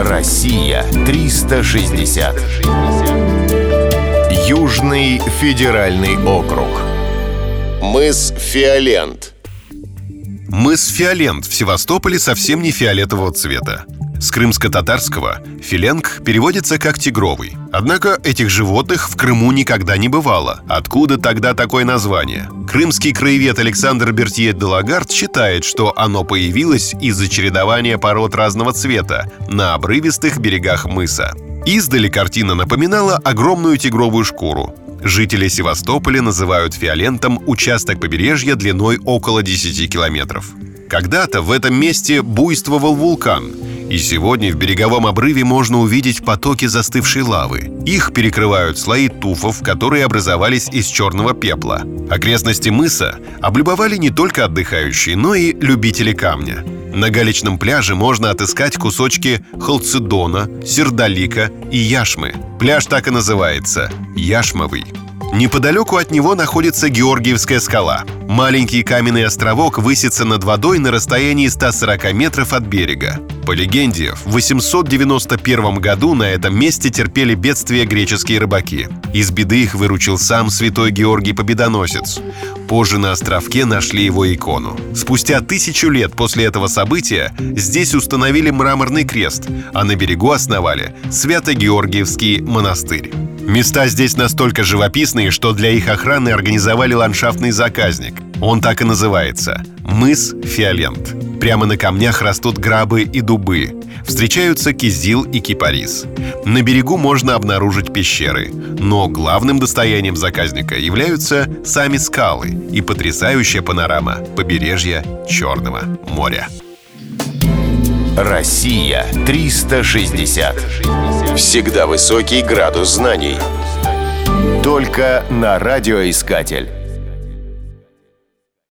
Россия 360. Южный федеральный округ. Мыс Фиолент. Мыс Фиолент в Севастополе совсем не фиолетового цвета. С крымско-татарского филенг переводится как «тигровый». Однако этих животных в Крыму никогда не бывало. Откуда тогда такое название? Крымский краевед Александр Бертье де Лагард считает, что оно появилось из-за чередования пород разного цвета на обрывистых берегах мыса. Издали картина напоминала огромную тигровую шкуру. Жители Севастополя называют фиолентом участок побережья длиной около 10 километров. Когда-то в этом месте буйствовал вулкан, и сегодня в береговом обрыве можно увидеть потоки застывшей лавы. Их перекрывают слои туфов, которые образовались из черного пепла. Окрестности мыса облюбовали не только отдыхающие, но и любители камня. На галечном пляже можно отыскать кусочки халцедона, сердолика и яшмы. Пляж так и называется – Яшмовый. Неподалеку от него находится Георгиевская скала. Маленький каменный островок высится над водой на расстоянии 140 метров от берега. По легенде, в 891 году на этом месте терпели бедствие греческие рыбаки. Из беды их выручил сам святой Георгий Победоносец. Позже на островке нашли его икону. Спустя тысячу лет после этого события здесь установили мраморный крест, а на берегу основали Свято-Георгиевский монастырь. Места здесь настолько живописные, что для их охраны организовали ландшафтный заказник. Он так и называется – мыс Фиолент. Прямо на камнях растут грабы и дубы. Встречаются кизил и кипарис. На берегу можно обнаружить пещеры. Но главным достоянием заказника являются сами скалы и потрясающая панорама побережья Черного моря. Россия 360. Всегда высокий градус знаний. Только на радиоискатель.